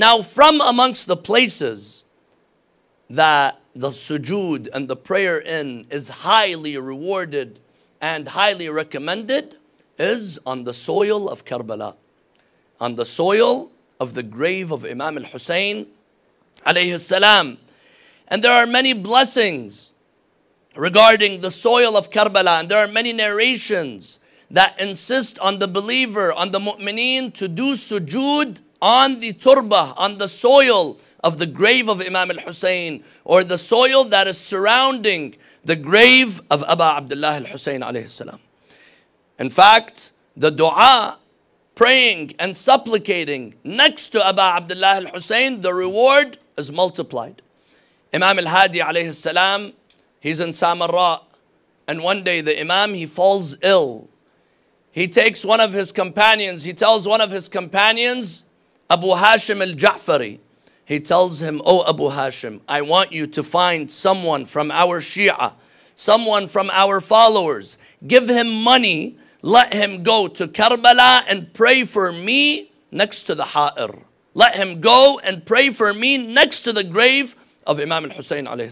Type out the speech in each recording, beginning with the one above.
Now, from amongst the places that the sujood and the prayer in is highly rewarded and highly recommended is on the soil of Karbala, on the soil of the grave of Imam al Hussein. And there are many blessings regarding the soil of Karbala, and there are many narrations that insist on the believer, on the mu'mineen, to do sujood on the turba, on the soil of the grave of Imam al Hussein, or the soil that is surrounding the grave of Abu Abdullah al Hussein. In fact, the dua praying and supplicating next to Abu Abdullah al Hussein, the reward is multiplied. Imam al Hadi he's in Samarra, and one day the Imam he falls ill. He takes one of his companions, he tells one of his companions, Abu Hashim al Ja'fari, he tells him, Oh Abu Hashim, I want you to find someone from our Shia, someone from our followers. Give him money, let him go to Karbala and pray for me next to the Ha'ir. Let him go and pray for me next to the grave of Imam al Hussein. Abu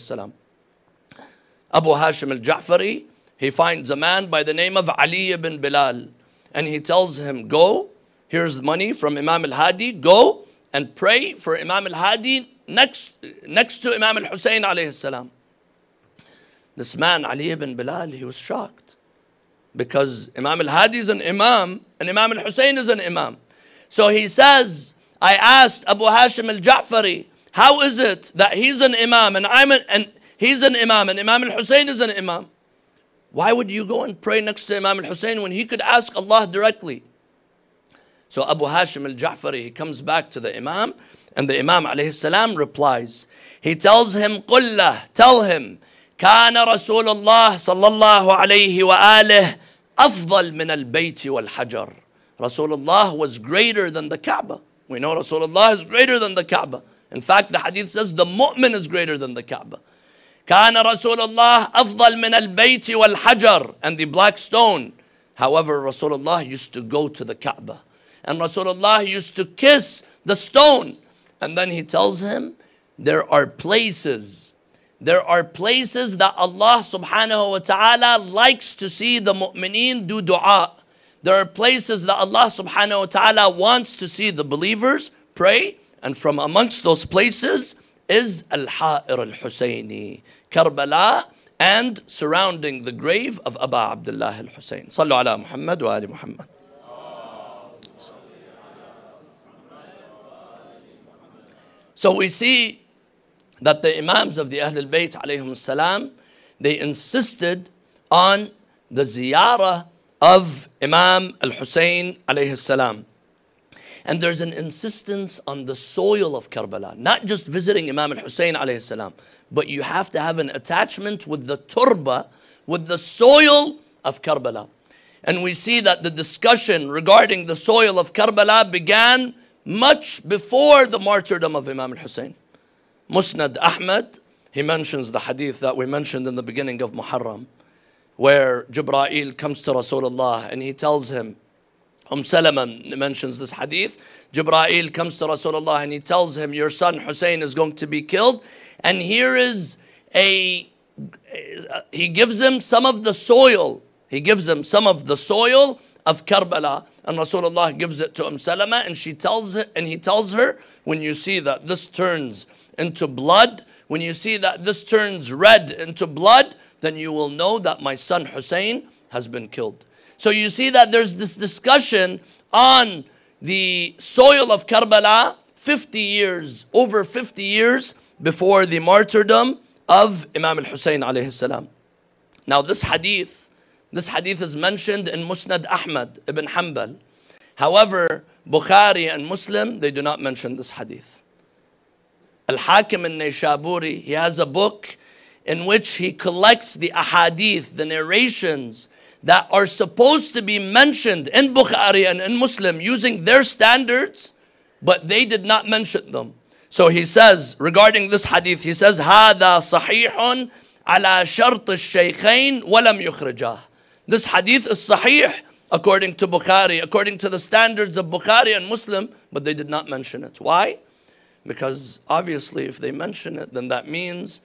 Hashim al Ja'fari, he finds a man by the name of Ali ibn Bilal and he tells him, Go Here's money from Imam al Hadi. Go and pray for Imam al Hadi next, next to Imam al Hussein. This man, Ali ibn Bilal, he was shocked because Imam al Hadi is an Imam and Imam al Hussein is an Imam. So he says, I asked Abu Hashim al Ja'fari, how is it that he's an Imam and I'm an, and he's an Imam and Imam al Hussein is an Imam? Why would you go and pray next to Imam al Hussein when he could ask Allah directly? So Abu Hashim al-Ja'fari, he comes back to the Imam and the Imam alayhi salam replies. He tells him, قُلَّ Tell him, كان رسول الله صلى الله عليه وآله أفضل من البيت والحجر. Rasulullah was greater than the Kaaba. We know Rasulullah is greater than the Kaaba. In fact, the hadith says the mu'min is greater than the Kaaba. كان رسول الله أفضل من البيت والحجر and the black stone. However, Rasulullah used to go to the Kaaba and Rasulullah used to kiss the stone. And then he tells him, there are places, there are places that Allah subhanahu wa ta'ala likes to see the mu'mineen do dua. There are places that Allah subhanahu wa ta'ala wants to see the believers pray. And from amongst those places is Al-Ha'ir al-Husayni, Karbala, and surrounding the grave of Abu Abdullah al-Husayn. Sallu ala Muhammad wa ali Muhammad. So we see that the Imams of the Ahlul Bayt alayhim salam, they insisted on the ziyarah of Imam al-Hussein alayhi salam. And there's an insistence on the soil of Karbala, not just visiting Imam al-Hussein alayhi salam, but you have to have an attachment with the turba, with the soil of Karbala. And we see that the discussion regarding the soil of Karbala began much before the martyrdom of Imam al-Hussein. Musnad Ahmad, he mentions the hadith that we mentioned in the beginning of Muharram, where Jibra'il comes to Rasulullah and he tells him, Umm Salama mentions this hadith. Jibra'il comes to Rasulullah and he tells him, Your son Hussein is going to be killed. And here is a, he gives him some of the soil. He gives him some of the soil of Karbala and Rasulullah gives it to Umm Salama and she tells it and he tells her when you see that this turns into blood when you see that this turns red into blood then you will know that my son Hussein has been killed. So you see that there's this discussion on the soil of Karbala 50 years over 50 years before the martyrdom of Imam al-Hussein alayhi salam. Now this hadith this hadith is mentioned in Musnad Ahmad ibn Hanbal. However, Bukhari and Muslim, they do not mention this hadith. Al-Hakim al-Nayshaburi, he has a book in which he collects the ahadith, the narrations that are supposed to be mentioned in Bukhari and in Muslim using their standards, but they did not mention them. So he says regarding this hadith, he says, هذا صحيح على شرط الشيخين ولم يخرجاه. this hadith is sahih according to Bukhari, according to the standards of Bukhari and Muslim, but they did not mention it. Why? Because obviously, if they mention it, then that means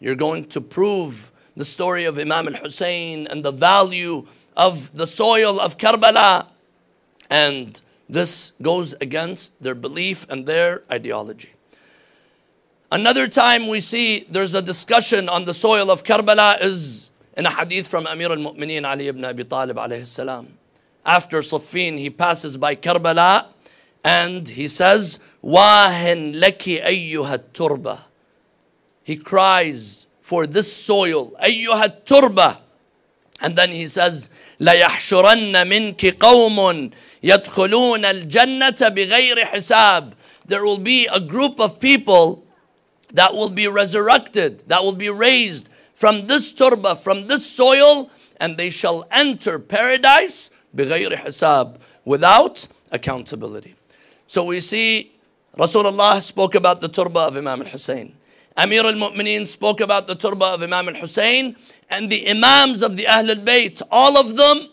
you're going to prove the story of Imam al Hussein and the value of the soil of Karbala. And this goes against their belief and their ideology. Another time we see there's a discussion on the soil of Karbala is in a hadith from Amir al Mu'mineen Ali ibn Abi Talib alayhi salam. After Siffin he passes by Karbala and he says, Wahin laki ayyuhat turba. He cries for this soil, ayyuhat turba. And then he says, لَيَحْشُرَنَّ مِنْكِ قَوْمٌ يَدْخُلُونَ الْجَنَّةَ بِغَيْرِ حِسَابٍ There will be a group of people that will be resurrected, that will be raised from this turba, from this soil, and they shall enter paradise بغير حساب, without accountability. So we see Rasulullah spoke about the turba of Imam al-Hussein. Amir al-Mu'mineen spoke about the turba of Imam al-Hussein and the Imams of the Ahl al-Bayt, all of them,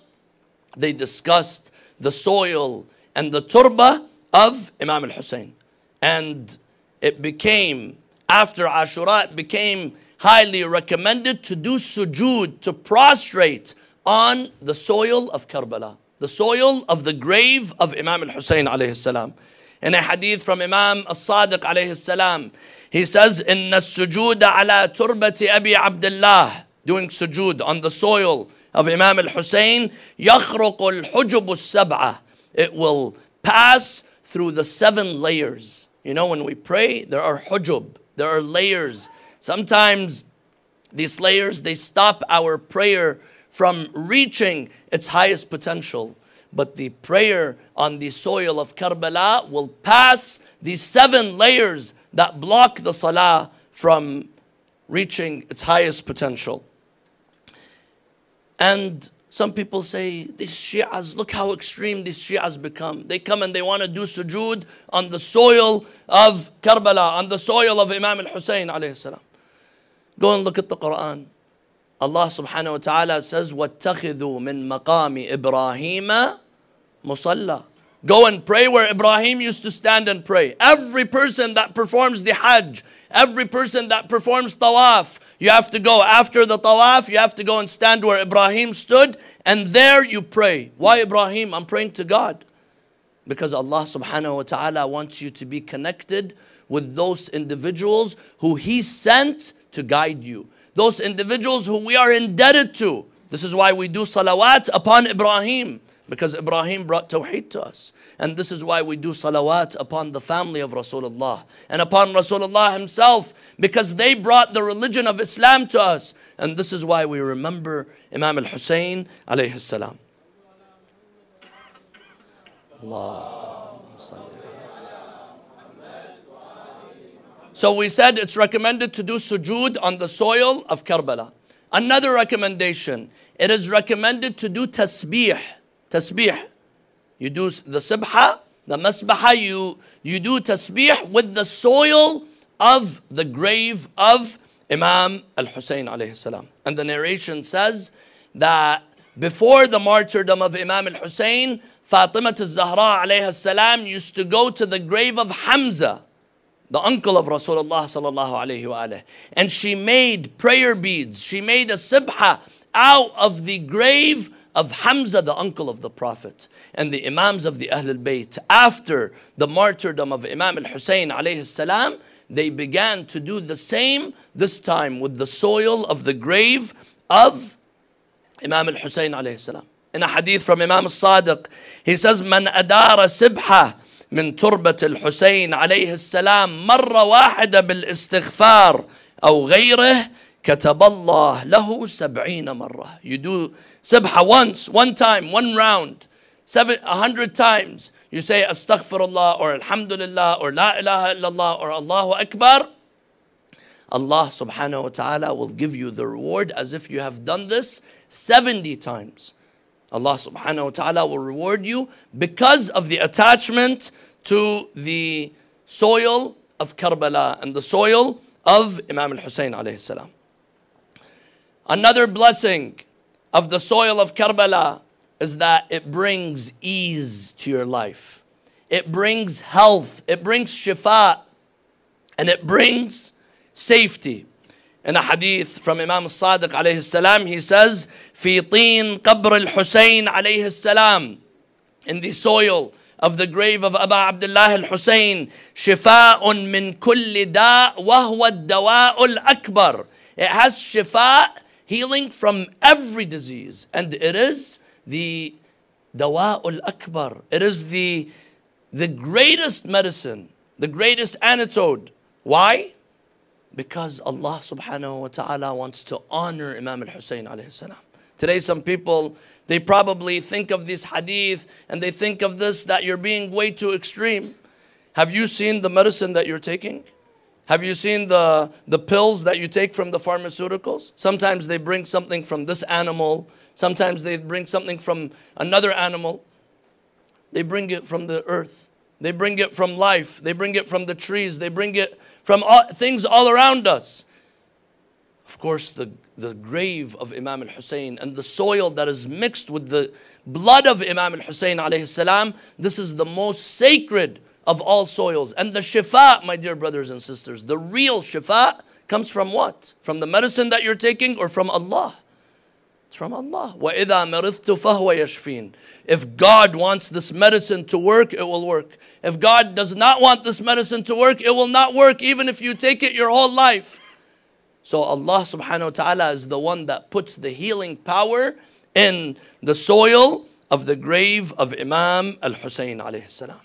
they discussed the soil and the turba of Imam al-Hussein. And it became after Ashura, it became highly recommended to do sujood, to prostrate on the soil of Karbala, the soil of the grave of Imam al-Hussein alayhi salam. In a hadith from Imam al-Sadiq alayhi salam, he says, إن السجود على تربة أبي عبد الله doing sujood on the soil of Imam al-Hussein يخرق الحجب السبعة it will pass through the seven layers you know when we pray there are hujub there are layers. Sometimes these layers they stop our prayer from reaching its highest potential. But the prayer on the soil of Karbala will pass these seven layers that block the salah from reaching its highest potential. And some people say, these Shias, look how extreme these Shias become. They come and they want to do sujood on the soil of Karbala, on the soil of Imam al-Hussein alayhi salam. Go and look at the Quran. Allah subhanahu wa ta'ala says, وَاتَّخِذُوا مِن مَقَامِ إِبْرَاهِيمَ مُصَلَّى Go and pray where Ibrahim used to stand and pray. Every person that performs the Hajj, every person that performs Tawaf, you have to go after the tawaf, you have to go and stand where Ibrahim stood, and there you pray. Why Ibrahim? I'm praying to God. Because Allah subhanahu wa ta'ala wants you to be connected with those individuals who He sent to guide you. Those individuals who we are indebted to. This is why we do salawat upon Ibrahim. Because Ibrahim brought tawheed to us. And this is why we do salawat upon the family of Rasulullah and upon Rasulullah himself because they brought the religion of Islam to us. And this is why we remember Imam al Hussein alayhi salam. So we said it's recommended to do sujood on the soil of Karbala. Another recommendation, it is recommended to do tasbih. Tasbih. You do the sibha, the masbaha, you, you do tasbih with the soil of the grave of Imam al Hussein alayhi salam. And the narration says that before the martyrdom of Imam al Hussein, Fatima al Zahra alayhi salam used to go to the grave of Hamza, the uncle of Rasulullah sallallahu And she made prayer beads, she made a sibha out of the grave of Hamza, the uncle of the Prophet, and the Imams of the Ahlul Bayt. After the martyrdom of Imam al Hussein alayhi salam, they began to do the same, this time with the soil of the grave of Imam al Hussein alayhi salam. In a hadith from Imam al Sadiq, he says, Man adara sibha من تربة الحسين عليه السلام مرة واحدة بالاستغفار أو غيره كتب الله له سبعين مرة. You do سبحة once, one time, one round, seven, a hundred times. You say astaghfirullah or alhamdulillah or la ilaha illallah or Allahu Akbar. Allah subhanahu wa will give you the reward as if you have done this 70 times. Allah subhanahu wa ta'ala will reward you because of the attachment to the soil of Karbala and the soil of Imam al-Hussein alayhi salam. Another blessing of the soil of Karbala is that it brings ease to your life. It brings health. It brings shifa. and it brings safety. In a hadith from Imam Sadiq alayhi salam, he says, Fitin qabr al-Husayn alayhi salam. In the soil of the grave of Abu Abdullah al-Husayn, shifa'un min kulli da' wa huwa dawa'ul akbar. It has shifa, healing from every disease. And it is the dawa'ul akbar. It is the, the greatest medicine, the greatest antidote. Why? Because Allah subhanahu wa ta'ala wants to honor Imam al-Hussein alayhi salam. Today some people, they probably think of this hadith and they think of this that you're being way too extreme. Have you seen the medicine that you're taking? Have you seen the, the pills that you take from the pharmaceuticals? Sometimes they bring something from this animal, sometimes they bring something from another animal. They bring it from the earth, they bring it from life, they bring it from the trees, they bring it from all, things all around us. Of course, the, the grave of Imam al Hussein and the soil that is mixed with the blood of Imam al Hussein, this is the most sacred of all soils. And the shifa, my dear brothers and sisters, the real shifa comes from what? From the medicine that you're taking or from Allah? It's from Allah. وَإِذَا مَرِضْتُ فَهُوَ يَشْفِينَ If God wants this medicine to work, it will work. If God does not want this medicine to work, it will not work even if you take it your whole life. So Allah subhanahu wa ta'ala is the one that puts the healing power in the soil of the grave of Imam al-Hussein alayhi salam.